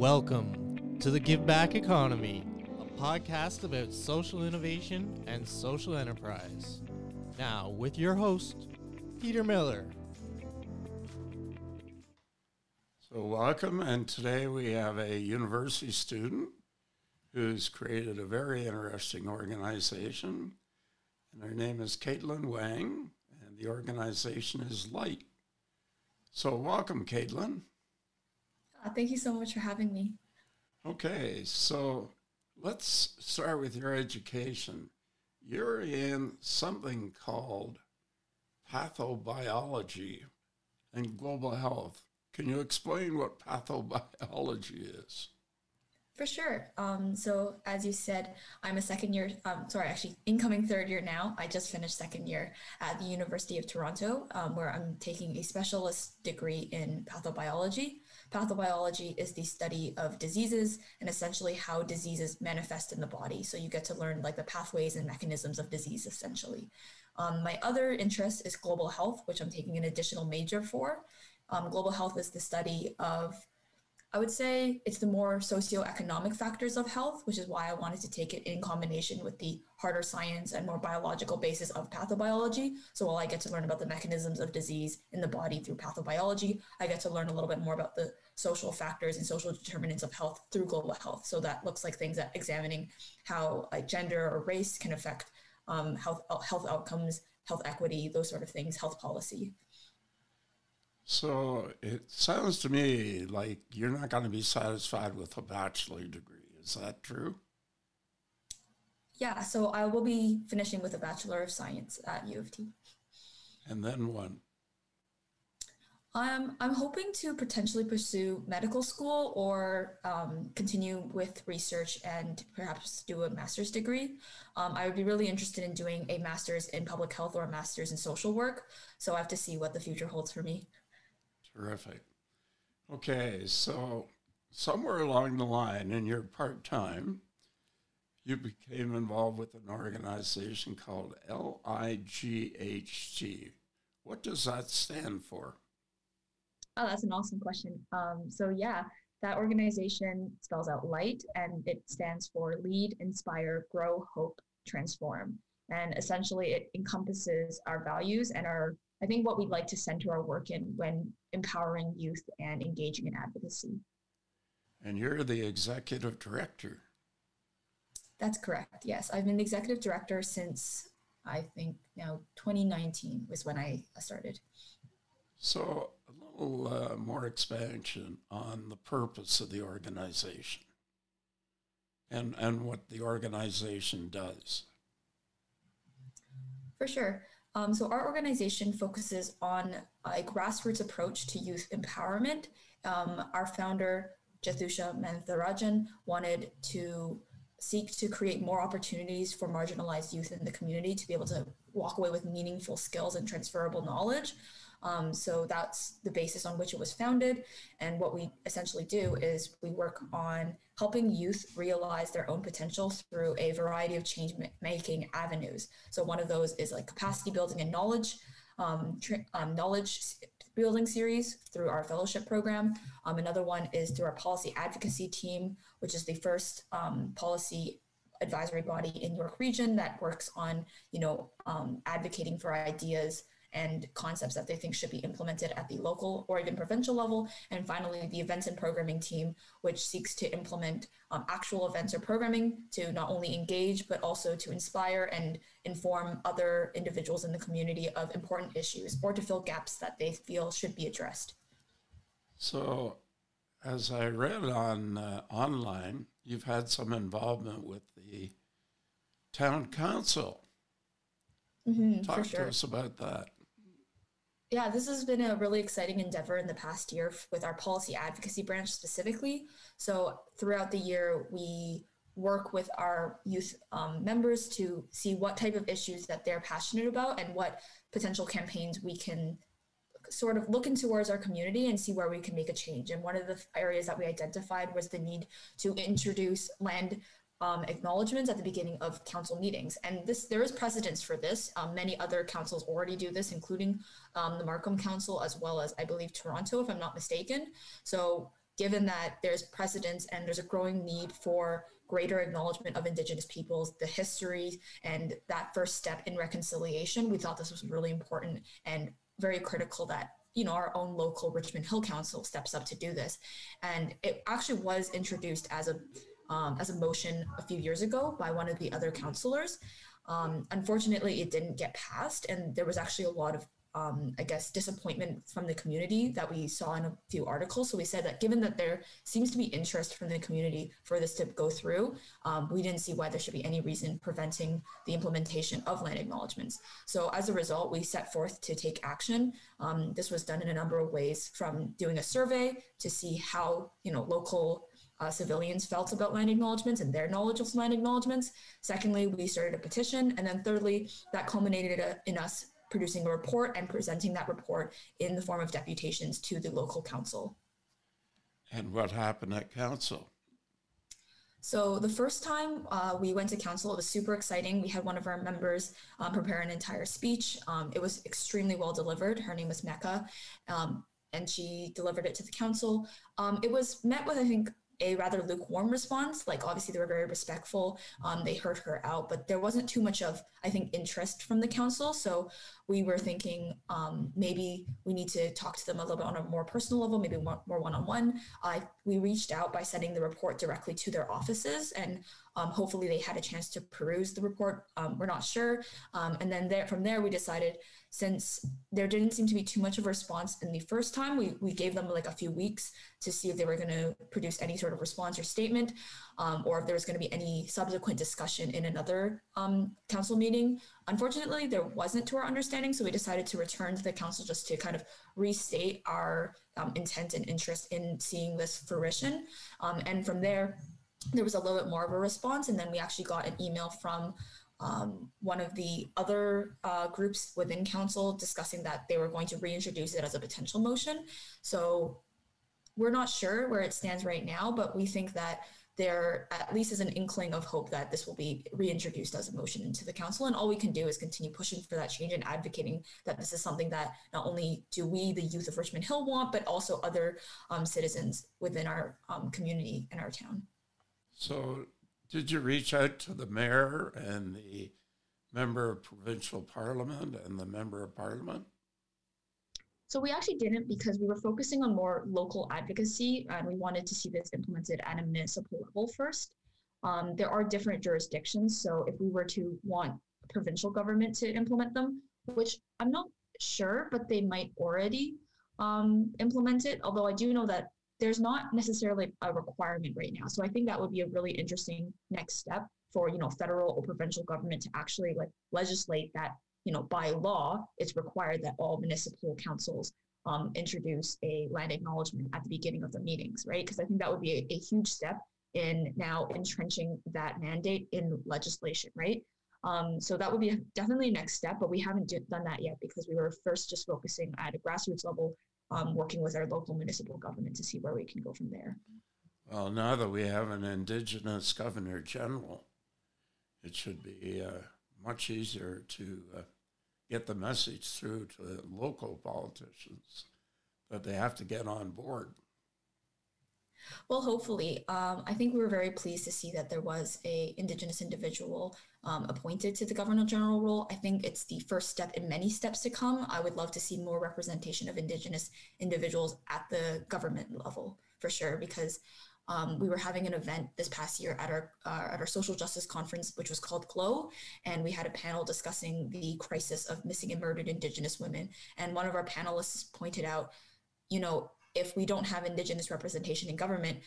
Welcome to the Give Back Economy, a podcast about social innovation and social enterprise. Now, with your host, Peter Miller. So, welcome, and today we have a university student who's created a very interesting organization, and her name is Katelyn Wang, and the organization is Light. So, welcome, Katelyn. Uh, thank you so much for having me. Okay, so let's start with your education. You're in something called pathobiology and global health. Can you explain what pathobiology is? For sure. Um, so, as you said, I'm a second year, um, sorry, actually, incoming third year now. I just finished second year at the University of Toronto, um, where I'm taking a specialist degree in pathobiology. Pathobiology is the study of diseases and essentially how diseases manifest in the body. So you get to learn like the pathways and mechanisms of disease essentially. Um, my other interest is global health, which I'm taking an additional major for. Um, global health is the study of I would say it's the more socioeconomic factors of health, which is why I wanted to take it in combination with the harder science and more biological basis of pathobiology. So while I get to learn about the mechanisms of disease in the body through pathobiology, I get to learn a little bit more about the social factors and social determinants of health through global health. So that looks like things that examining how like gender or race can affect um, health health outcomes, health equity, those sort of things, health policy. So it sounds to me like you're not going to be satisfied with a bachelor degree. Is that true? Yeah, so I will be finishing with a Bachelor of Science at U of T. And then what? Um, I'm hoping to potentially pursue medical school or um, continue with research and perhaps do a master's degree. Um, I would be really interested in doing a master's in public health or a master's in social work. So I have to see what the future holds for me. Terrific. Okay, so somewhere along the line in your part time, you became involved with an organization called LIGHT. What does that stand for? Oh, that's an awesome question. Um, so, yeah, that organization spells out LIGHT and it stands for Lead, Inspire, Grow, Hope, Transform. And essentially, it encompasses our values and our I think what we'd like to center our work in when empowering youth and engaging in advocacy. And you're the executive director. That's correct. Yes, I've been the executive director since I think now 2019 was when I started. So, a little uh, more expansion on the purpose of the organization and, and what the organization does. For sure. Um, so our organization focuses on a grassroots approach to youth empowerment. Um, our founder, Jathusha Mantharajan, wanted to seek to create more opportunities for marginalized youth in the community to be able to walk away with meaningful skills and transferable knowledge. Um, so that's the basis on which it was founded. And what we essentially do is we work on helping youth realize their own potential through a variety of change making avenues. So one of those is like capacity building and knowledge, um, tra- um, knowledge building series through our fellowship program. Um, another one is through our policy advocacy team, which is the first um, policy advisory body in York Region that works on, you know, um, advocating for ideas and concepts that they think should be implemented at the local or even provincial level. And finally, the events and programming team, which seeks to implement um, actual events or programming to not only engage, but also to inspire and inform other individuals in the community of important issues or to fill gaps that they feel should be addressed. So, as I read on uh, online, you've had some involvement with the town council. Mm-hmm, Talk sure. to us about that. Yeah, this has been a really exciting endeavor in the past year with our policy advocacy branch specifically. So, throughout the year, we work with our youth um, members to see what type of issues that they're passionate about and what potential campaigns we can sort of look into towards our community and see where we can make a change. And one of the areas that we identified was the need to introduce land um, acknowledgements at the beginning of council meetings. And this there is precedence for this. Um, many other councils already do this, including um, the Markham Council as well as I believe Toronto, if I'm not mistaken. So given that there's precedence and there's a growing need for greater acknowledgement of Indigenous peoples, the history, and that first step in reconciliation, we thought this was really important and very critical that you know our own local Richmond Hill Council steps up to do this, and it actually was introduced as a um, as a motion a few years ago by one of the other councillors. Um, unfortunately, it didn't get passed, and there was actually a lot of um, I guess, disappointment from the community that we saw in a few articles. So we said that given that there seems to be interest from the community for this to go through, um, we didn't see why there should be any reason preventing the implementation of land acknowledgements. So as a result, we set forth to take action. Um, this was done in a number of ways, from doing a survey to see how you know local uh, civilians felt about land acknowledgements and their knowledge of land acknowledgements. Secondly, we started a petition. And then thirdly, that culminated in us producing a report and presenting that report in the form of deputations to the local council. And what happened at council? So the first time uh, we went to council, it was super exciting. We had one of our members um, prepare an entire speech. Um, it was extremely well delivered. Her name was Mecca, um, and she delivered it to the council. Um, it was met with, I think, a rather lukewarm response. Like obviously they were very respectful. Um, they heard her out, but there wasn't too much of I think interest from the council. So we were thinking um, maybe we need to talk to them a little bit on a more personal level, maybe more, more one-on-one. Uh, we reached out by sending the report directly to their offices, and um, hopefully they had a chance to peruse the report. Um, we're not sure, um, and then there from there we decided since there didn't seem to be too much of a response in the first time, we, we gave them like a few weeks to see if they were going to produce any sort of response or statement, um, or if there was going to be any subsequent discussion in another um, council meeting. Unfortunately, there wasn't to our understanding, so we decided to return to the council just to kind of restate our um, intent and interest in seeing this fruition. Um, and from there, there was a little bit more of a response, and then we actually got an email from um, one of the other uh, groups within council discussing that they were going to reintroduce it as a potential motion. So we're not sure where it stands right now, but we think that there at least is an inkling of hope that this will be reintroduced as a motion into the council. And all we can do is continue pushing for that change and advocating that this is something that not only do we, the youth of Richmond Hill, want, but also other um, citizens within our um, community and our town. So did you reach out to the mayor and the member of provincial parliament and the member of parliament? So we actually didn't because we were focusing on more local advocacy and we wanted to see this implemented at a municipal level first. Um, there are different jurisdictions. So if we were to want provincial government to implement them, which I'm not sure, but they might already um, implement it. Although I do know that there's not necessarily a requirement right now. So I think that would be a really interesting next step for, you know, federal or provincial government to actually like legislate that, you know, by law, it's required that all municipal councils um, introduce a land acknowledgement at the beginning of the meetings, right? Because I think that would be a, a huge step in now entrenching that mandate in legislation, right? Um, so that would be definitely a next step, but we haven't done that yet because we were first just focusing at a grassroots level um, working with our local municipal government to see where we can go from there. Well, now that we have an Indigenous Governor General, it should be uh, much easier to uh, get the message through to local politicians that they have to get on board. Well, hopefully, um, I think we were very pleased to see that there was a Indigenous individual um, appointed to the Governor General role. I think it's the first step in many steps to come. I would love to see more representation of Indigenous individuals at the government level for sure, because um, we were having an event this past year at our uh, at our social justice conference, which was called Glow, and we had a panel discussing the crisis of missing and murdered Indigenous women. And one of our panelists pointed out, you know, if we don't have Indigenous representation in government,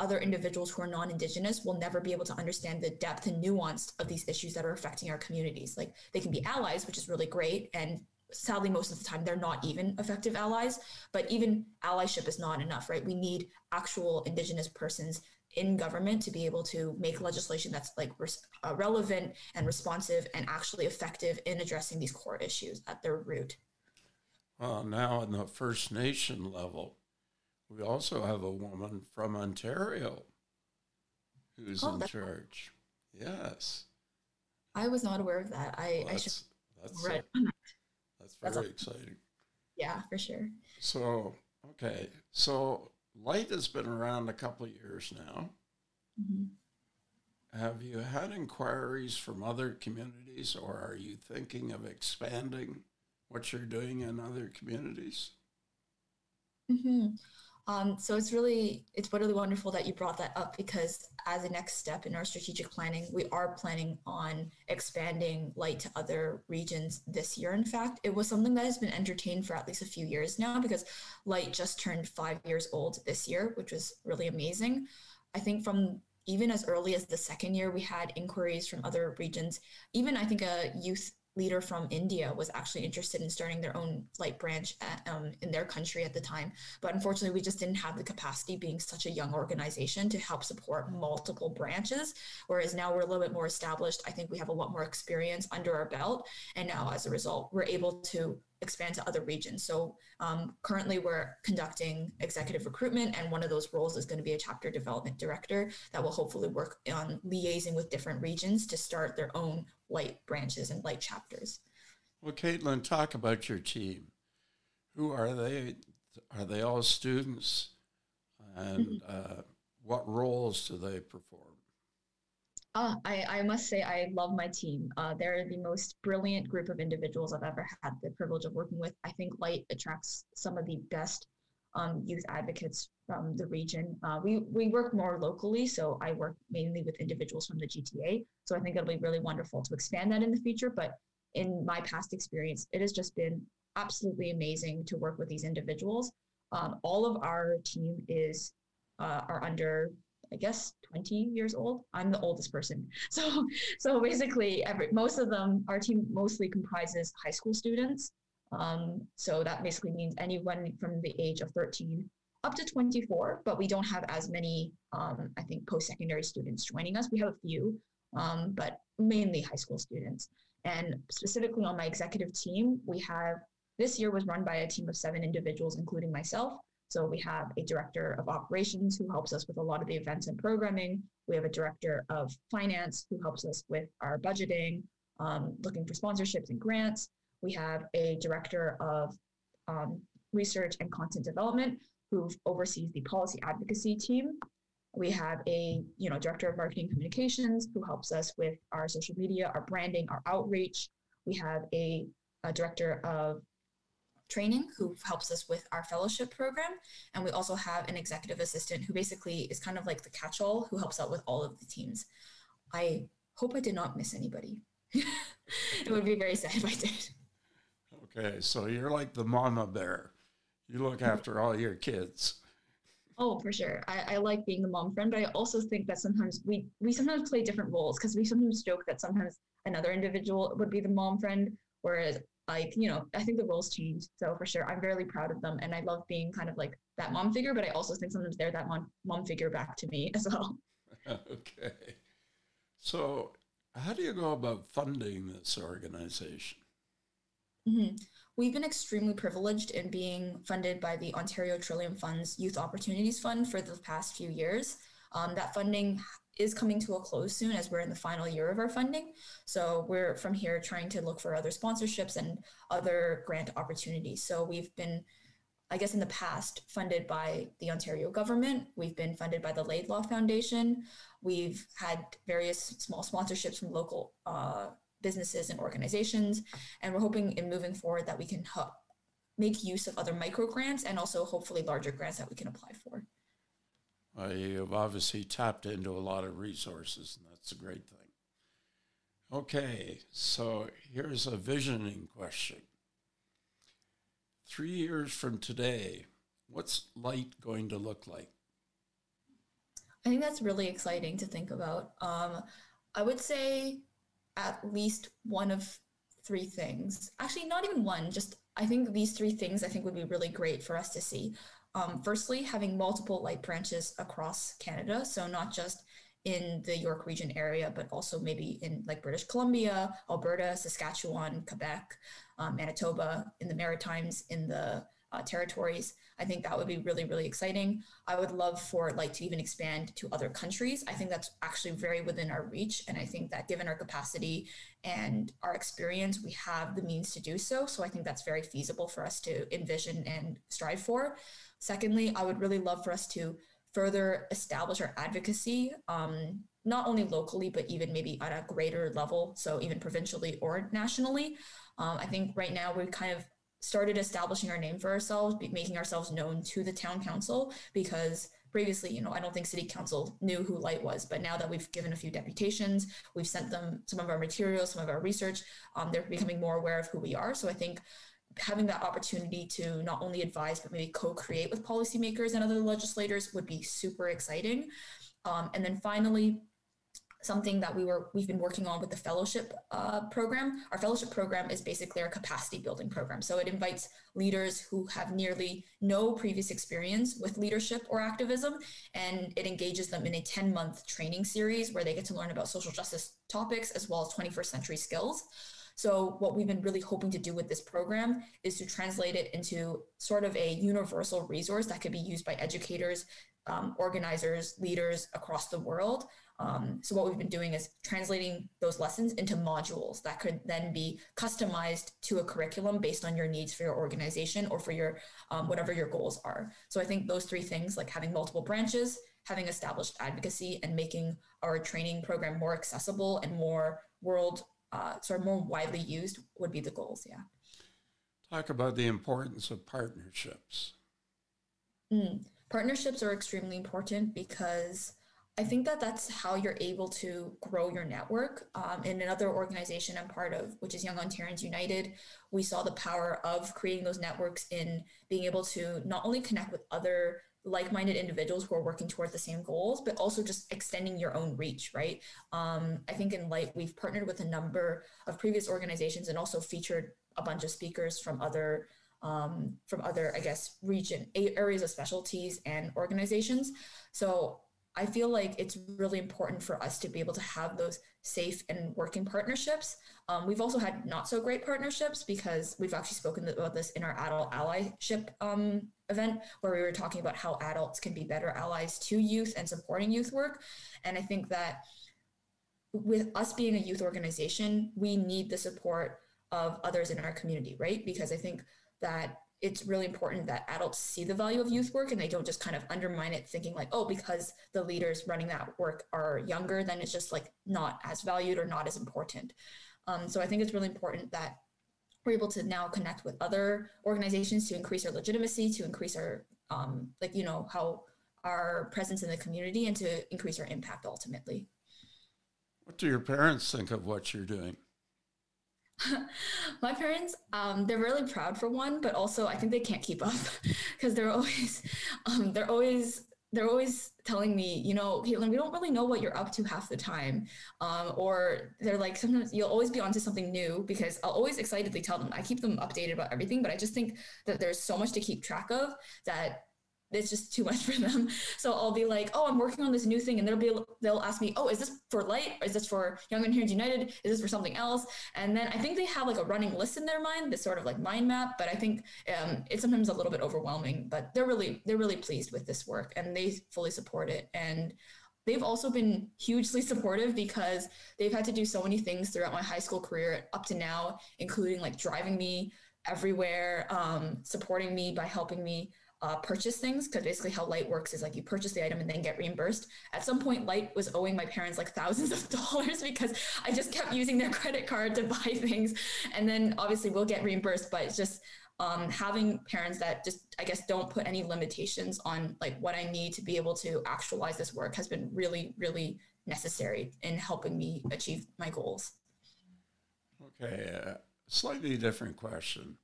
other individuals who are non-indigenous will never be able to understand the depth and nuance of these issues that are affecting our communities. Like they can be allies which is really great and sadly most of the time they're not even effective allies but even allyship is not enough right? We need actual indigenous persons in government to be able to make legislation that's like res- uh, relevant and responsive and actually effective in addressing these core issues at their root. Well now in the first nation level we also have a woman from Ontario who's oh, in charge. Yes. I was not aware of that. I, well, I should that's read. that's very that's exciting. Yeah, for sure. So okay, so Light has been around a couple of years now. Mm-hmm. Have you had inquiries from other communities, or are you thinking of expanding what you're doing in other communities? Mm-hmm. Um, so it's really it's really wonderful that you brought that up because as a next step in our strategic planning, we are planning on expanding light to other regions this year. In fact, it was something that has been entertained for at least a few years now because light just turned five years old this year, which was really amazing. I think from even as early as the second year, we had inquiries from other regions. Even I think a youth leader from India was actually interested in starting their own light branch at, um, in their country at the time. But unfortunately, we just didn't have the capacity, being such a young organization, to help support multiple branches. Whereas now we're a little bit more established. I think we have a lot more experience under our belt. And now, as a result, we're able to expand to other regions. So um, currently, we're conducting executive recruitment, and one of those roles is going to be a chapter development director that will hopefully work on liaising with different regions to start their own light branches and light chapters. Well, Katelyn, talk about your team. Who are they? Are they all students? And mm-hmm. uh, what roles do they perform? Uh, I, I must say, I love my team. Uh, they're the most brilliant group of individuals I've ever had the privilege of working with. I think Light attracts some of the best um, youth advocates from the region. Uh, we, we work more locally, so I work mainly with individuals from the GTA. So I think it'll be really wonderful to expand that in the future. But in my past experience, it has just been absolutely amazing to work with these individuals. Um, all of our team is uh, are under I guess 20 years old. I'm the oldest person. So so basically every most of them our team mostly comprises high school students. Um, so that basically means anyone from the age of 13 up to 24, but we don't have as many um, I think post-secondary students joining us. We have a few, um, but mainly high school students. And specifically on my executive team, we have this year was run by a team of seven individuals, including myself. So we have a director of operations who helps us with a lot of the events and programming. We have a director of finance who helps us with our budgeting, um, looking for sponsorships and grants. We have a director of um, research and content development who oversees the policy advocacy team. We have a you know director of marketing communications who helps us with our social media, our branding, our outreach. We have a, a director of training who helps us with our fellowship program. And we also have an executive assistant who basically is kind of like the catch all who helps out with all of the teams. I hope I did not miss anybody. it would be very sad if I did. Okay, so you're like the mama bear. You look after all your kids. Oh, for sure. I, I like being the mom friend, but I also think that sometimes we we sometimes play different roles because we sometimes joke that sometimes another individual would be the mom friend, whereas like you know i think the roles change so for sure i'm really proud of them and i love being kind of like that mom figure but i also think sometimes they're that mom, mom figure back to me as well okay so how do you go about funding this organization mm-hmm. we've been extremely privileged in being funded by the ontario trillium funds youth opportunities fund for the past few years um, that funding is coming to a close soon as we're in the final year of our funding. So we're from here trying to look for other sponsorships and other grant opportunities. So we've been, I guess, in the past funded by the Ontario government. We've been funded by the Laidlaw Foundation. We've had various small sponsorships from local uh, businesses and organizations. And we're hoping in moving forward that we can help make use of other micro grants and also hopefully larger grants that we can apply for. Uh, you've obviously tapped into a lot of resources, and that's a great thing. Okay, so here's a visioning question. Three years from today, what's light going to look like? I think that's really exciting to think about. Um, I would say at least one of three things. Actually, not even one, just I think these three things I think would be really great for us to see. Um, firstly, having multiple light branches across Canada, so not just in the York region area, but also maybe in like British Columbia, Alberta, Saskatchewan, Quebec, um, Manitoba, in the Maritimes, in the uh, territories. I think that would be really, really exciting. I would love for like to even expand to other countries. I think that's actually very within our reach. And I think that given our capacity and our experience, we have the means to do so. So I think that's very feasible for us to envision and strive for. Secondly, I would really love for us to further establish our advocacy, um, not only locally, but even maybe at a greater level, so even provincially or nationally. Um, I think right now we kind of started establishing our name for ourselves, making ourselves known to the town council because previously, you know, I don't think city council knew who Light was, but now that we've given a few deputations, we've sent them some of our materials, some of our research, um, they're becoming more aware of who we are. So I think having that opportunity to not only advise but maybe co-create with policymakers and other legislators would be super exciting. Um, and then finally, something that we were we've been working on with the fellowship uh, program. Our fellowship program is basically our capacity building program. So it invites leaders who have nearly no previous experience with leadership or activism, and it engages them in a 10 month training series where they get to learn about social justice topics as well as 21st century skills. So, what we've been really hoping to do with this program is to translate it into sort of a universal resource that could be used by educators, um, organizers, leaders across the world. Um, so, what we've been doing is translating those lessons into modules that could then be customized to a curriculum based on your needs for your organization or for your um, whatever your goals are. So, I think those three things, like having multiple branches, having established advocacy, and making our training program more accessible and more world uh, sort of more widely used would be the goals. Yeah. Talk about the importance of partnerships. Mm. Partnerships are extremely important because I think that that's how you're able to grow your network. Um, in another organization I'm part of, which is Young Ontarians United, we saw the power of creating those networks in being able to not only connect with other like-minded individuals who are working towards the same goals but also just extending your own reach right um, i think in light we've partnered with a number of previous organizations and also featured a bunch of speakers from other um, from other i guess region areas of specialties and organizations so I feel like it's really important for us to be able to have those safe and working partnerships. Um, we've also had not so great partnerships because we've actually spoken about this in our adult allyship um, event where we were talking about how adults can be better allies to youth and supporting youth work. And I think that with us being a youth organization, we need the support of others in our community, right? Because I think that it's really important that adults see the value of youth work and they don't just kind of undermine it thinking like oh because the leaders running that work are younger then it's just like not as valued or not as important. Um, so i think it's really important that we're able to now connect with other organizations to increase our legitimacy to increase our um, like you know how our presence in the community and to increase our impact ultimately. What do your parents think of what you're doing my parents um, they're really proud for one but also i think they can't keep up because they're always um, they're always they're always telling me, you know, Katelyn, we don't really know what you're up to half the time. Um, or they're like, sometimes you'll always be onto something new because I'll always excitedly tell them. I keep them updated about everything, but I just think that there's so much to keep track of that it's just too much for them. So I'll be like, oh, I'm working on this new thing. And they'll be, they'll ask me, oh, is this for light? Is this for Young and Ontarians United? Is this for something else? And then I think they have like a running list in their mind, this sort of like mind map. But I think um, it's sometimes a little bit overwhelming, but they're really, they're really pleased with this work and they fully support it. And they've also been hugely supportive because they've had to do so many things throughout my high school career up to now, including like driving me everywhere, um, supporting me by helping me uh, purchase things because basically how light works is like you purchase the item and then get reimbursed. At some point light was owing my parents like thousands of dollars because i just kept using their credit card to buy things. And then obviously we'll get reimbursed but just um, having parents that just i guess don't put any limitations on like what i need to be able to actualize this work has been really really necessary in helping me achieve my goals. Okay uh, slightly different question.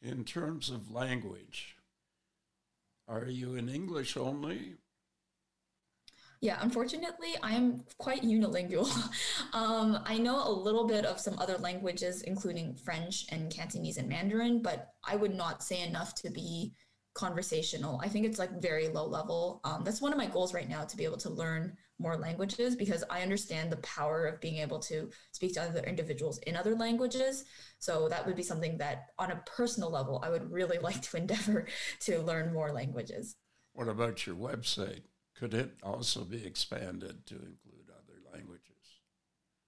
In terms of language are you in English only? Yeah, unfortunately, I am quite unilingual. um, I know a little bit of some other languages, including French and Cantonese and Mandarin, but I would not say enough to be conversational. I think it's like very low level. Um, that's one of my goals right now to be able to learn more languages because I understand the power of being able to speak to other individuals in other languages. So that would be something that, on a personal level, I would really like to endeavor to learn more languages. What about your website? Could it also be expanded to include other languages?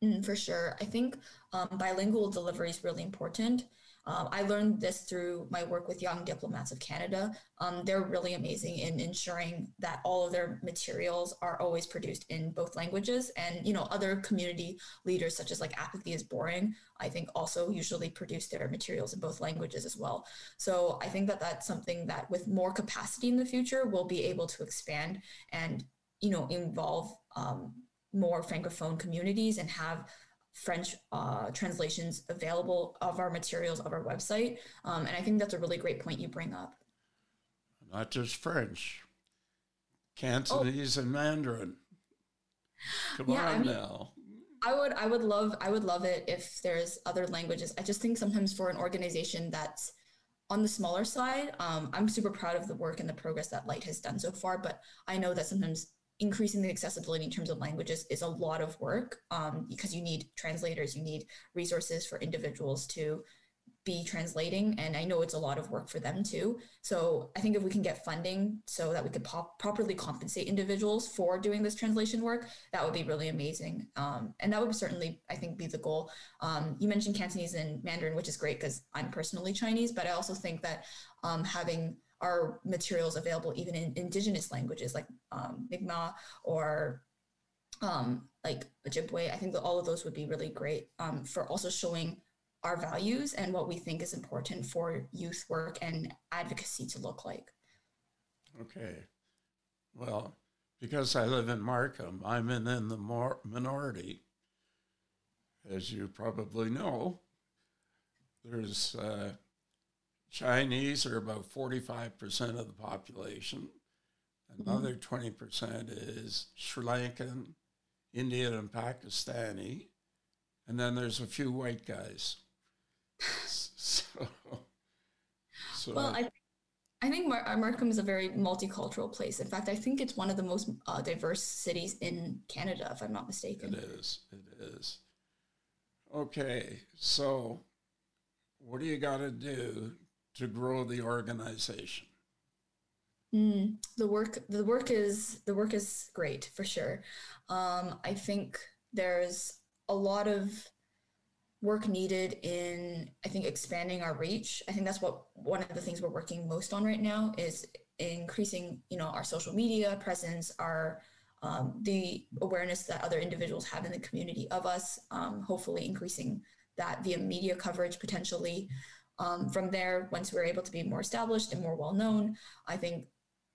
Mm, for sure. I think um, bilingual delivery is really important. Um, I learned this through my work with Young Diplomats of Canada. Um, they're really amazing in ensuring that all of their materials are always produced in both languages. And, you know, other community leaders such as like Apathy is Boring, I think also usually produce their materials in both languages as well. So I think that that's something that with more capacity in the future, we'll be able to expand and, you know, involve um, more Francophone communities and have French uh, translations available of our materials of our website. Um, and I think that's a really great point you bring up. Not just French, Cantonese oh. and Mandarin. Come yeah, on I mean, now. I would I would love I would love it if there's other languages. I just think sometimes for an organization that's on the smaller side, um, I'm super proud of the work and the progress that Light has done so far. But I know that sometimes increasing the accessibility in terms of languages is a lot of work um, because you need translators, you need resources for individuals to be translating and i know it's a lot of work for them too. So i think if we can get funding so that we could pop- properly compensate individuals for doing this translation work that would be really amazing. Um, and that would certainly i think be the goal. Um, you mentioned cantonese and mandarin which is great because i'm personally chinese but i also think that um, having our materials available even in indigenous languages like um, Mi'kmaq or um, like Ojibwe. I think that all of those would be really great um, for also showing our values and what we think is important for youth work and advocacy to look like. Okay. Well, because I live in Markham, I'm in, in the minority. As you probably know, there's uh, Chinese are about 45% of the population. Another mm-hmm. 20% is Sri Lankan, Indian, and Pakistani. And then there's a few white guys. so, so well, I, I think Mar- uh, Markham is a very multicultural place. In fact, I think it's one of the most uh, diverse cities in Canada, if I'm not mistaken. It is. It is. Okay, so what do you got to do to grow the organization? Mm, the work the work is the work is great for sure. Um, I think there's a lot of work needed in I think expanding our reach. I think that's what one of the things we're working most on right now is increasing you know our social media presence, our um, the awareness that other individuals have in the community of us. Um, hopefully, increasing that via media coverage potentially. Um, from there, once we're able to be more established and more well known, I think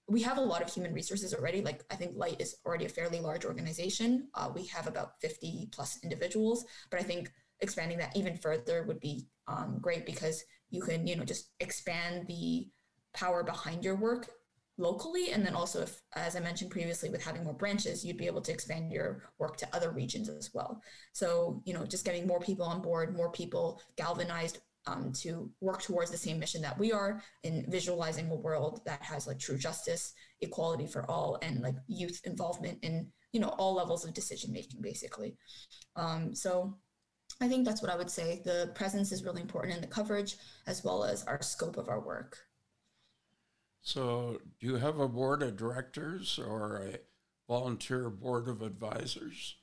we have a lot of human resources already. Like I think Light is already a fairly large organization. Uh, we have about 50 plus individuals, but I think expanding that even further would be um, great because you can, you know, just expand the power behind your work locally. And then also, if, as I mentioned previously, with having more branches, you'd be able to expand your work to other regions as well. So, you know, just getting more people on board, more people galvanized um, to work towards the same mission that we are in visualizing a world that has like true justice, equality for all, and like youth involvement in you know all levels of decision making, basically. Um, so I think that's what I would say. The presence is really important in the coverage as well as our scope of our work. So, do you have a board of directors or a volunteer board of advisors?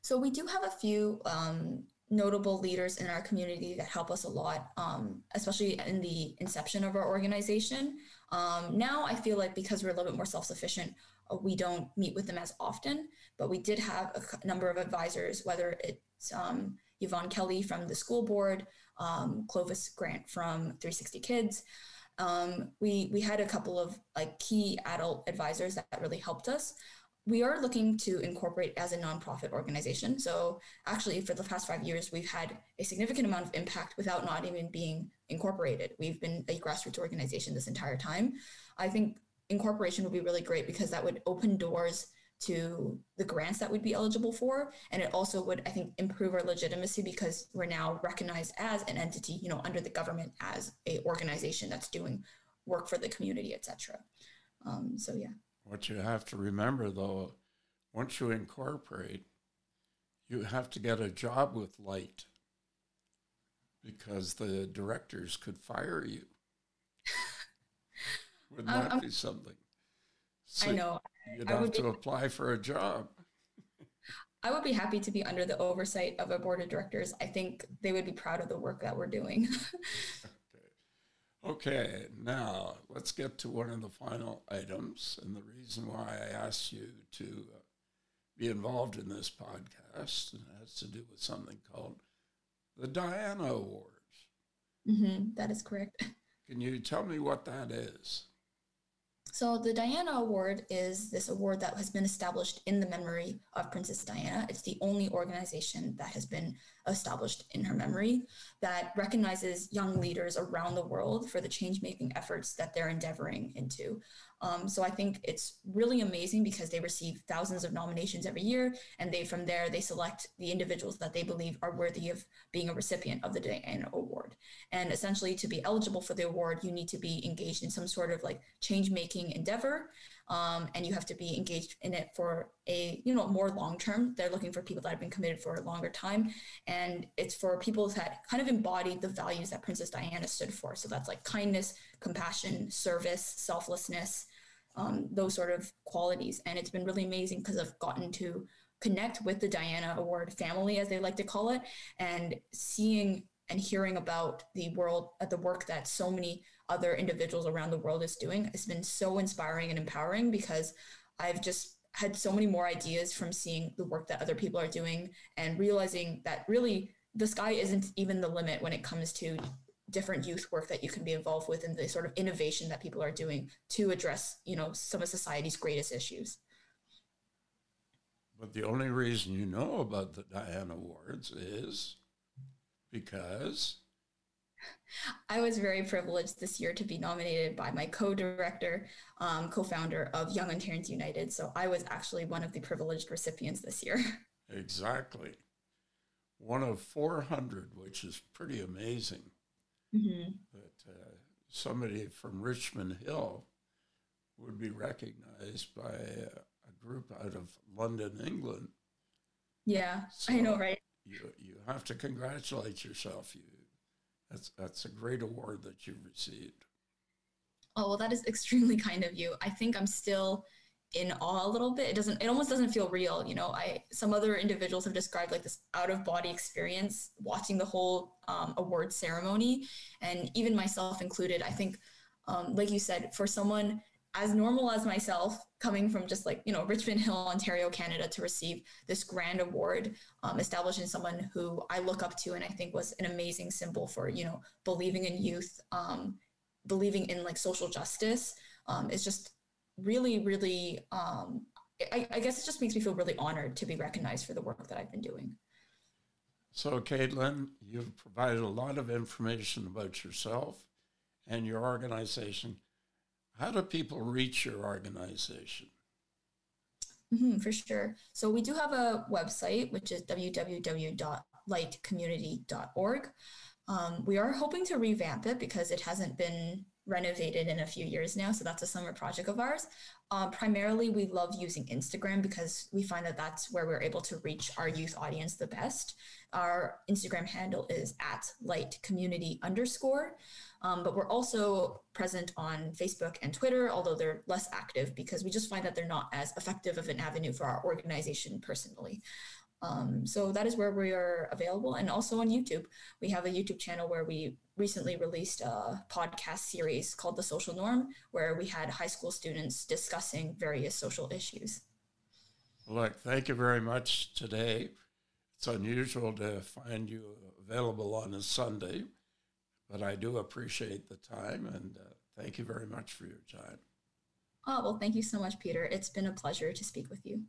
So, we do have a few um, notable leaders in our community that help us a lot, um, especially in the inception of our organization. Um, now I feel like because we're a little bit more self-sufficient, uh, we don't meet with them as often, but we did have a number of advisors, whether it's um, Yvonne Kelly from the school board, um, Clovis Grant from 360 Kids. Um, we we had a couple of like key adult advisors that really helped us we are looking to incorporate as a nonprofit organization. So actually, for the past five years, we've had a significant amount of impact without not even being incorporated. We've been a grassroots organization this entire time. I think incorporation would be really great because that would open doors to the grants that we'd be eligible for and it also would i think improve our legitimacy because we're now recognized as an entity you know under the government as a organization that's doing work for the community, etc. Um, so yeah. What you have to remember though, once you incorporate, you have to get a job with light because the directors could fire you. Wouldn't that um, be something? So I know. You'd have to be, apply for a job. I would be happy to be under the oversight of a board of directors. I think they would be proud of the work that we're doing. okay. now let's get to one of the final items. And the reason why I asked you to uh, be involved in this podcast has to do with something called the Diana Awards. Mm-hmm, that is correct. Can you tell me what that is? So the Diana Award is this award that has been established in the memory of Princess Diana. It's the only organization that has been established in her memory that recognizes young leaders around the world for the change making efforts that they're endeavoring into. Um, so I think it's really amazing because they receive thousands of nominations every year, and they from there they select the individuals that they believe are worthy of being a recipient of the Diana Award. And essentially, to be eligible for the award, you need to be engaged in some sort of like change making endeavor um, and you have to be engaged in it for a you know more long term. They're looking for people that have been committed for a longer time. And it's for people that kind of embody the values that princess diana stood for. So that's like kindness compassion service selflessness um, those sort of qualities. And it's been really amazing because i've gotten to connect with the diana award family as they like to call it and seeing and hearing about the world at the work that so many other individuals around the world is doing. Has been so inspiring and empowering because I've just had so many more ideas from seeing the work that other people are doing and realizing that really the sky isn't even the limit when it comes to different youth work that you can be involved with and the sort of innovation that people are doing to address you know some of society's greatest issues. But the only reason you know about the diana awards is because I was very privileged this year to be nominated by my co-director, um, co-founder of Young Ontarians United. So I was actually one of the privileged recipients this year. Exactly. One of 400, which is pretty amazing. Mm-hmm. That uh, somebody from Richmond Hill would be recognized by a, a group out of London, England. Yeah, so I know, right? You, you have to congratulate yourself. You that's that's a great award that you've received. Oh well, that is extremely kind of you. I think I'm still in awe a little bit. It doesn't. It almost doesn't feel real. You know, I some other individuals have described like this out of body experience watching the whole um, award ceremony, and even myself included. I think, um, like you said, for someone as normal as myself, coming from just like, you know, Richmond Hill, Ontario, Canada, to receive this grand award, um, establishing someone who I look up to and I think was an amazing symbol for, you know, believing in youth, um, believing in like social justice, um, is just really, really, um, I, I guess it just makes me feel really honored to be recognized for the work that I've been doing. So, Katelyn, you've provided a lot of information about yourself and your organization. How do people reach your organization? Mm-hmm, for sure. So we do have a website, which is www.lightcommunity.org. Um, we are hoping to revamp it because it hasn't been renovated in a few years now. So that's a summer project of ours. Um, primarily, we love using Instagram because we find that that's where we're able to reach our youth audience the best. Our Instagram handle is at light community underscore. Um, but we're also present on Facebook and Twitter, although they're less active because we just find that they're not as effective of an avenue for our organization personally. Um, so that is where we are available. And also on YouTube, we have a YouTube channel where we recently released a podcast series called The Social Norm, where we had high school students discussing various social issues. Look, thank you very much today. It's unusual to find you available on a Sunday, but I do appreciate the time and uh, thank you very much for your time. Oh, well, thank you so much, Peter. It's been a pleasure to speak with you.